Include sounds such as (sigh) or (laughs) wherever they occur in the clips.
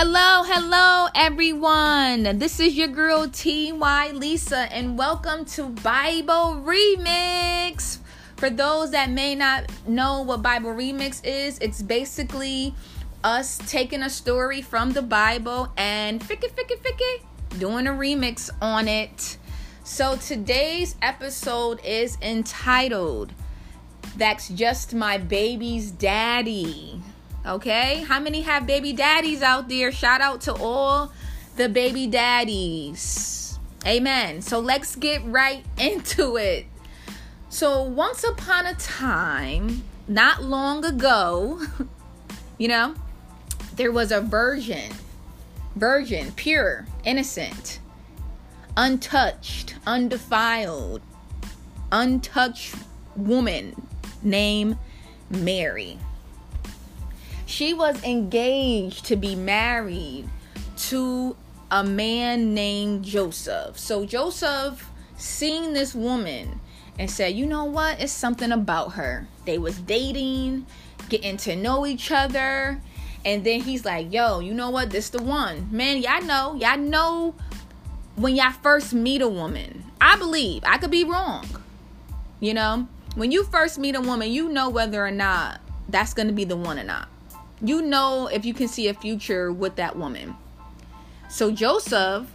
Hello, hello, everyone. This is your girl TY Lisa, and welcome to Bible Remix. For those that may not know what Bible Remix is, it's basically us taking a story from the Bible and ficky, ficky, ficky, doing a remix on it. So today's episode is entitled That's Just My Baby's Daddy. Okay? How many have baby daddies out there? Shout out to all the baby daddies. Amen. So let's get right into it. So, once upon a time, not long ago, (laughs) you know, there was a virgin, virgin, pure, innocent, untouched, undefiled, untouched woman named Mary she was engaged to be married to a man named Joseph. So Joseph seen this woman and said, "You know what? It's something about her." They was dating, getting to know each other, and then he's like, "Yo, you know what? This the one." Man, y'all know, y'all know when y'all first meet a woman. I believe, I could be wrong. You know, when you first meet a woman, you know whether or not that's going to be the one or not you know if you can see a future with that woman. So Joseph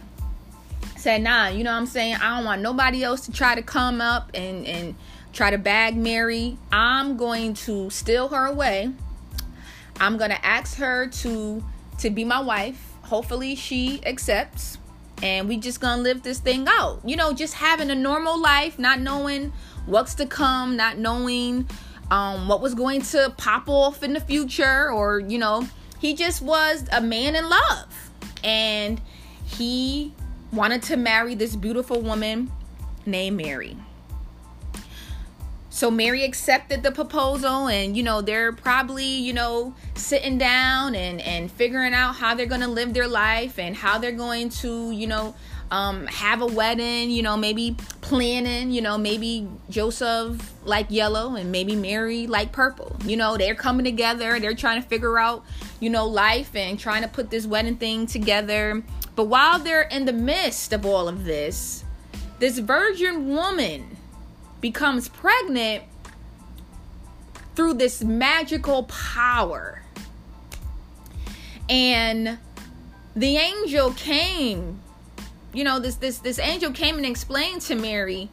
said, nah, you know what I'm saying? I don't want nobody else to try to come up and, and try to bag Mary. I'm going to steal her away. I'm gonna ask her to to be my wife. Hopefully she accepts. And we just gonna live this thing out. You know, just having a normal life, not knowing what's to come, not knowing um, what was going to pop off in the future, or you know, he just was a man in love, and he wanted to marry this beautiful woman named Mary. So Mary accepted the proposal and you know they're probably you know sitting down and and figuring out how they're going to live their life and how they're going to you know um, have a wedding, you know, maybe planning, you know, maybe Joseph like yellow and maybe Mary like purple. You know, they're coming together, they're trying to figure out, you know, life and trying to put this wedding thing together. But while they're in the midst of all of this, this virgin woman becomes pregnant through this magical power. And the angel came you know this this this angel came and explained to mary.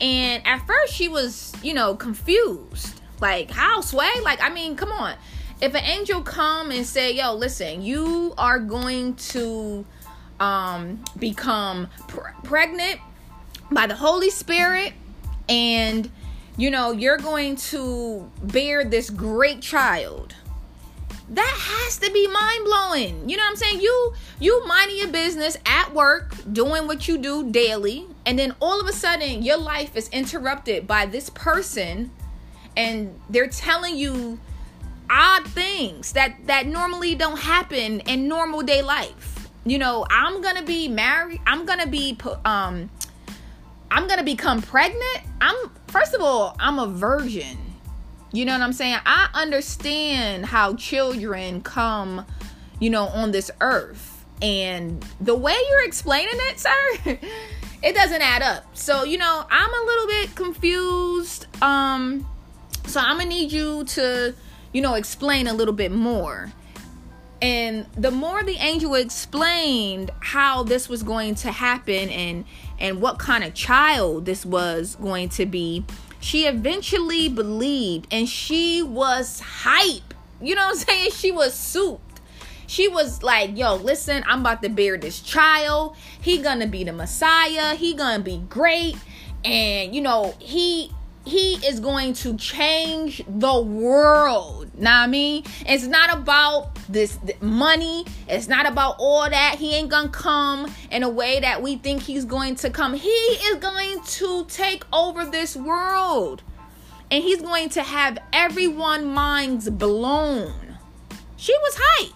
And at first she was you know confused. Like how sway? Like i mean come on. If an angel come and say yo listen you are going to um become pr- pregnant by the holy spirit and you know you're going to bear this great child that has to be mind blowing. You know what I'm saying? You you minding your business at work, doing what you do daily, and then all of a sudden your life is interrupted by this person and they're telling you odd things that that normally don't happen in normal day life. You know, I'm going to be married, I'm going to be um I'm going to become pregnant. I'm first of all, I'm a virgin. You know what I'm saying? I understand how children come, you know, on this earth. And the way you're explaining it, (laughs) sir, it doesn't add up. So, you know, I'm a little bit confused. Um so I'm going to need you to, you know, explain a little bit more. And the more the angel explained how this was going to happen and and what kind of child this was going to be, she eventually believed and she was hype. You know what I'm saying? She was souped. She was like, yo, listen, I'm about to bear this child. He gonna be the Messiah. He gonna be great. And you know, he he is going to change the world. Now I mean, it's not about this money. It's not about all that. He ain't gonna come in a way that we think he's going to come. He is going to take over this world, and he's going to have everyone minds blown. She was hype.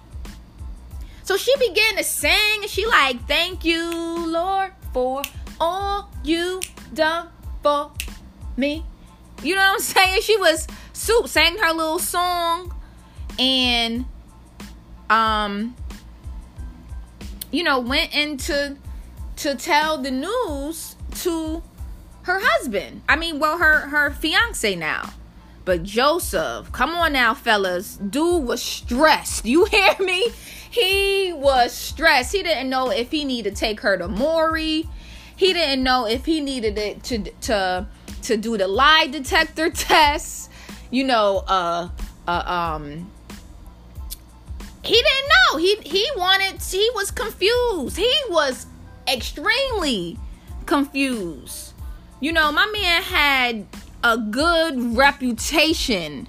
So she began to sing, she like, "Thank you, Lord, for all you done for me." You know what I'm saying? She was soup sang her little song and um you know, went into to tell the news to her husband. I mean, well, her her fiance now. But Joseph, come on now, fellas. Dude was stressed. You (laughs) hear me? He was stressed. He didn't know if he needed to take her to Maury. He didn't know if he needed it to to to do the lie detector (laughs) test. You know, uh, uh um he didn't know. He he wanted he was confused. He was extremely confused. You know, my man had a good reputation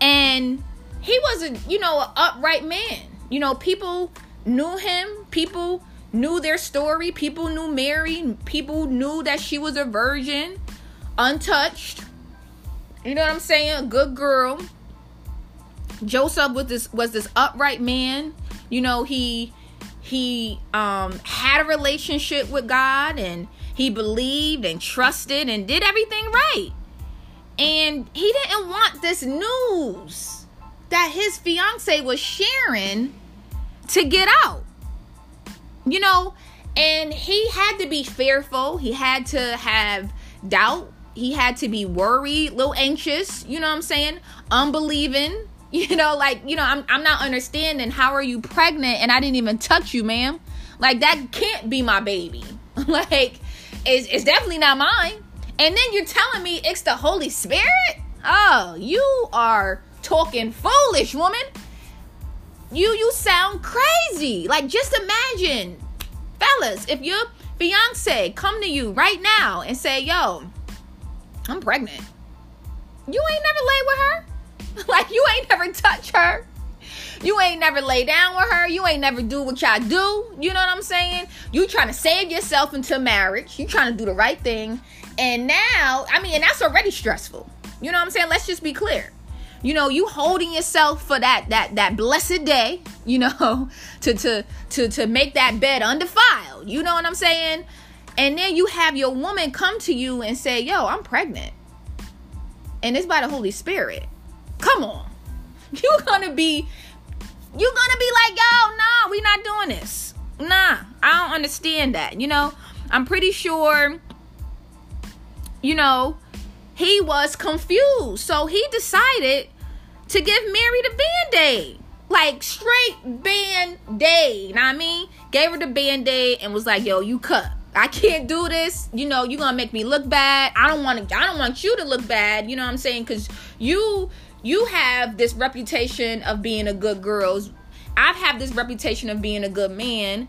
and he was a you know an upright man you know people knew him people knew their story people knew mary people knew that she was a virgin untouched you know what i'm saying good girl joseph was this was this upright man you know he he um had a relationship with god and he believed and trusted and did everything right. And he didn't want this news that his fiance was sharing to get out. You know, and he had to be fearful. He had to have doubt. He had to be worried, a little anxious, you know what I'm saying? Unbelieving. (laughs) You know, like, you know, I'm I'm not understanding how are you pregnant and I didn't even touch you, ma'am? Like that can't be my baby. (laughs) like it's is definitely not mine. And then you're telling me it's the Holy Spirit? Oh, you are talking foolish, woman. You you sound crazy. Like just imagine, fellas, if your fiance come to you right now and say, "Yo, I'm pregnant." You ain't never laid with her? (laughs) like you ain't never touch her? You ain't never lay down with her. You ain't never do what y'all do. You know what I'm saying? You trying to save yourself into marriage. You trying to do the right thing. And now, I mean, and that's already stressful. You know what I'm saying? Let's just be clear. You know, you holding yourself for that that that blessed day, you know, (laughs) to to to to make that bed undefiled. You know what I'm saying? And then you have your woman come to you and say, "Yo, I'm pregnant." And it's by the Holy Spirit. Come on. (laughs) You're to be you're gonna be like, yo, nah, we not doing this. Nah, I don't understand that. You know, I'm pretty sure, you know, he was confused. So he decided to give Mary the band-aid. Like straight band-aid. I mean? Gave her the band-aid and was like, yo, you cut. I can't do this. You know, you're gonna make me look bad. I don't want to. I don't want you to look bad. You know what I'm saying? Because you you have this reputation of being a good girl. I've had this reputation of being a good man.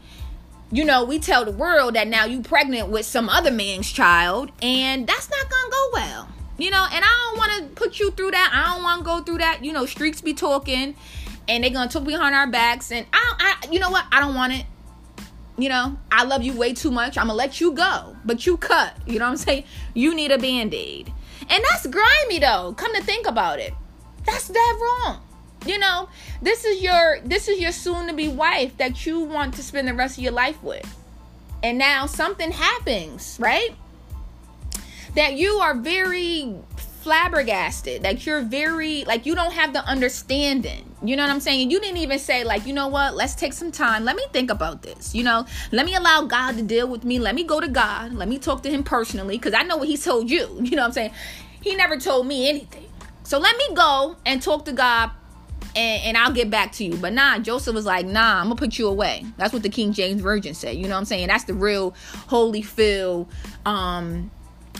You know, we tell the world that now you pregnant with some other man's child, and that's not gonna go well. You know, and I don't want to put you through that. I don't want to go through that. You know, streets be talking, and they gonna talk behind our backs, and I, I, you know what? I don't want it. You know, I love you way too much. I'm gonna let you go, but you cut. You know what I'm saying? You need a band aid, and that's grimy though. Come to think about it that's dead wrong. You know, this is your this is your soon to be wife that you want to spend the rest of your life with. And now something happens, right? That you are very flabbergasted. Like you're very like you don't have the understanding. You know what I'm saying? You didn't even say like, you know what? Let's take some time. Let me think about this. You know, let me allow God to deal with me. Let me go to God. Let me talk to him personally cuz I know what he's told you. (laughs) You know what I'm saying? He never told me anything. So let me go and talk to God and, and, I'll get back to you. But nah, Joseph was like, nah, I'm gonna put you away. That's what the King James Version said. You know what I'm saying? That's the real holy feel um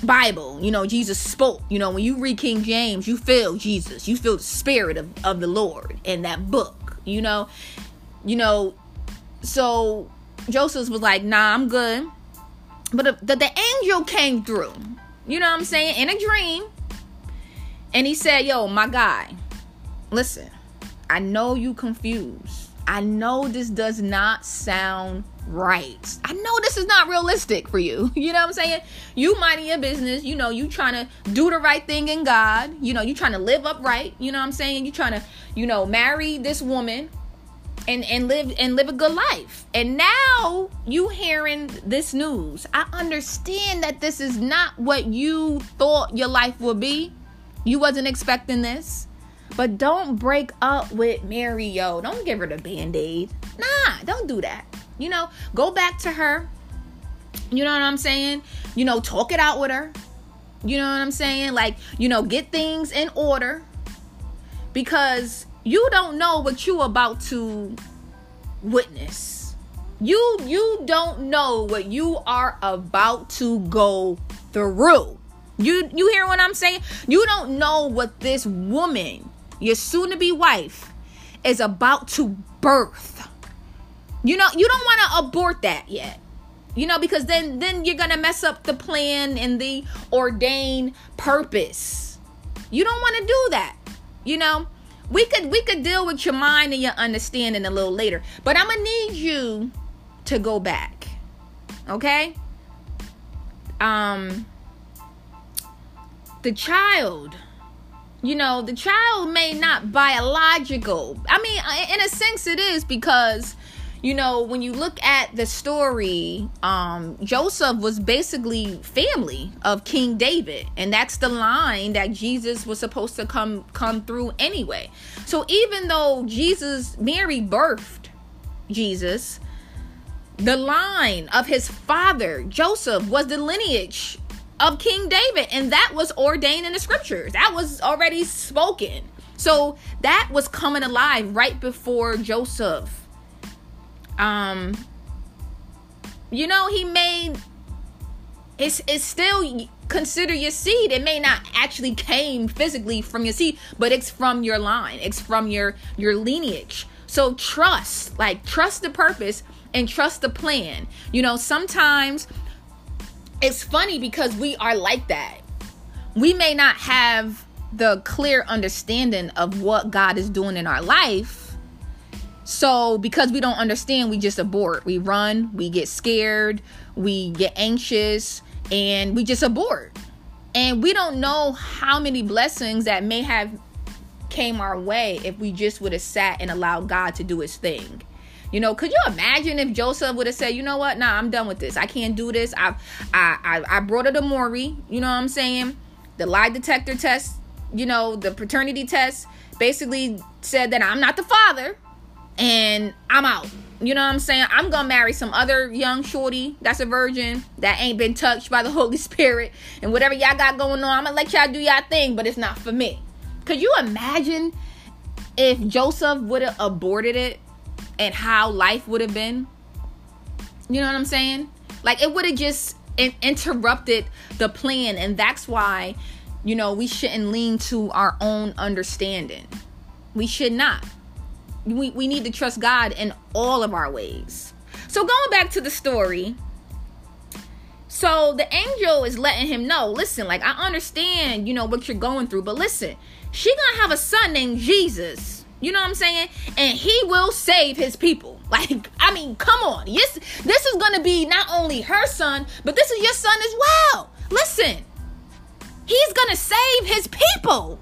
Bible. You know, Jesus spoke. You know, when you read King James, you feel Jesus. You feel the spirit of, of the Lord in that book. You know, you know, so Joseph was like, nah, I'm good. But the, the, angel came through. You know what I'm saying? In a dream and he said, Yo, my guy, listen, I know you confused. I know this does not sound right. I know this is not realistic for you. (laughs) You know what I'm saying? You minding your business. You know, you trying to do the right thing in God. You know, you trying to live upright. You know what I'm saying? You trying to, you know, marry this woman and and live and live a good life. And now you hearing this news. I understand that this is not what you thought your life would be. You wasn't expecting this. But don't break up with Mary, yo. Don't give her the band aid. Nah, don't do that. You know, go back to her. You know what I'm saying? You know, talk it out with her. You know what I'm saying? Like, you know, get things in order because you don't know what you about to witness. You you don't know what you are about to go through. You you hear what I'm saying? You don't know what this woman, your soon to be wife, is about to birth. You know, you don't want to abort that yet. You know, because then then you're going to mess up the plan and the ordained purpose. You don't want to do that. You know, we could we could deal with your mind and your understanding a little later. But I'm going to need you to go back. Okay? Um the child you know the child may not biological i mean in a sense it is because you know when you look at the story um joseph was basically family of king david and that's the line that jesus was supposed to come come through anyway so even though jesus mary birthed jesus the line of his father joseph was the lineage of King David. And that was ordained in the scriptures, that was already spoken. So that was coming alive right before Joseph. Um, you know, he made it's it's still consider your seed. It may not actually came physically from your seed, but it's from your line. It's from your your lineage. So trust, like trust the purpose and trust the plan. You know, sometimes it's funny because we are like that. We may not have the clear understanding of what God is doing in our life. So, because we don't understand, we just abort. We run, we get scared, we get anxious, and we just abort. And we don't know how many blessings that may have came our way if we just would have sat and allowed God to do his thing. You know, could you imagine if Joseph would have said, you know what, nah, I'm done with this. I can't do this. I I I, brought her to Maury, you know what I'm saying? The lie detector test, you know, the paternity test basically said that I'm not the father and I'm out. You know what I'm saying? I'm gonna marry some other young shorty that's a virgin that ain't been touched by the (laughs) Holy Spirit. And whatever y'all got going on, I'm gonna let y'all do y'all thing, but it's not for me. Could you imagine if Joseph would have aborted it and how life would have been. You know what I'm saying? Like it would have just interrupted the plan, and that's why, you know, we shouldn't lean to our own understanding. We should not. We we need to trust God in all of our ways. So going back to the story, so the angel is letting him know, listen, like I understand, you know, what you're going through, but listen, she gonna have a son named Jesus you know what I'm saying? And he will save his people. (laughs) Like, I mean, come on. Yes, this is gonna be not only her son, but this is your son as well. Listen, he's gonna save his people.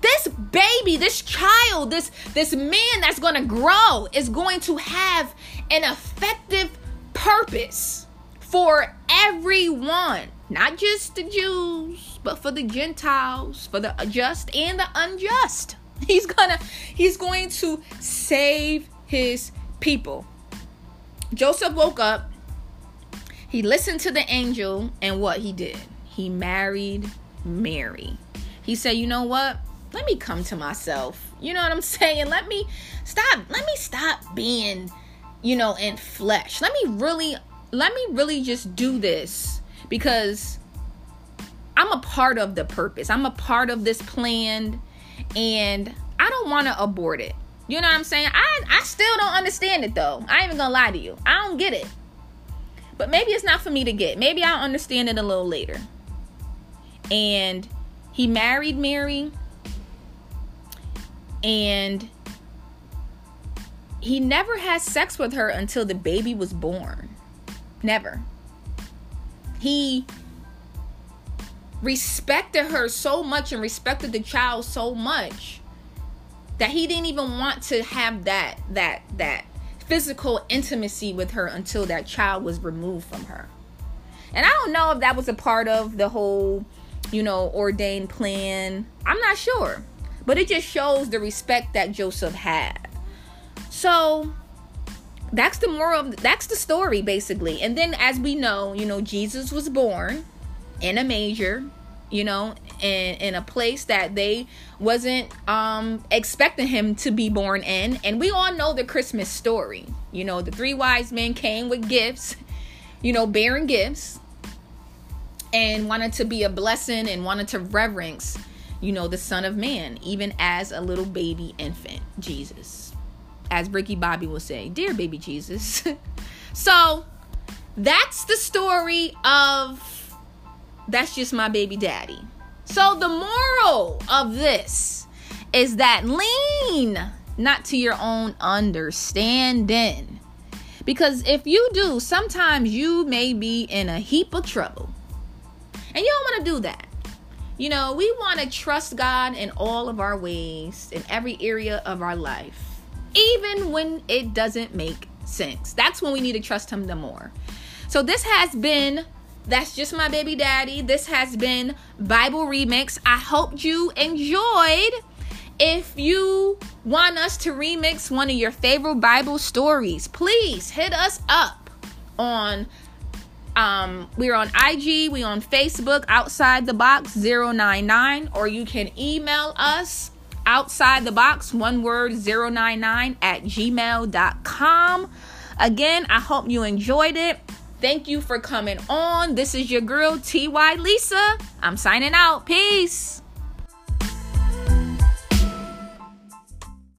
This baby, this child, this this man that's gonna grow is going to have an effective purpose for everyone, not just the Jews, but for the Gentiles, for the just and the unjust. (laughs) He's gonna he's going to save his people. Joseph woke up. He listened to the angel and what he did. He married Mary. He said, "You know what? Let me come to myself. You know what I'm (laughs) saying? Let me stop. Let me stop being, you know, in flesh. Let me really let me really just do this because I'm a part of the purpose. I'm a part of this plan and I don't want to abort it. You know what I'm saying? I I still don't understand it though. I ain't even gonna lie to you. I don't get it. But maybe it's not for me to get. Maybe I'll understand it a little later. And he married Mary. And he never had sex with her until the baby was born. Never. He respected her so much and respected the child so much that he didn't even want to have that that that physical intimacy with her until that child was removed from her. And I don't know if that was a part of the whole, you know, ordained plan. I'm not sure. But it just shows the respect that Joseph had. So, that's the moral of, that's the story basically. And then as we know you know jesus was born in a major you know in in a place that they wasn't um expecting him to be born in. And we all know the christmas story. You know the three wise men came with gifts you know bearing gifts and wanted to be a blessing and wanted to reverence you know the son of man even as a little baby infant jesus as ricky bobby will say dear baby jesus (laughs) so that's the story of that's just my baby daddy. So the moral of this is that lean not to your own understanding. Because if you do, sometimes you may be in a heap of trouble. And you don't want to do that. You know, we want to trust God in all of our ways, in every area of our life, even when it doesn't make sense. That's when we need to trust Him the more. So, this has been that's just my baby daddy. This has been Bible Remix. I hope you enjoyed. If you want us to remix one of your favorite Bible stories, please hit us up on um we're on IG, we on Facebook, outside the box 099, or you can email us outside the box, one word 099 at gmail.com. Again, I hope you enjoyed it. Thank you for coming on. This is your girl, TY Lisa. I'm signing out. Peace.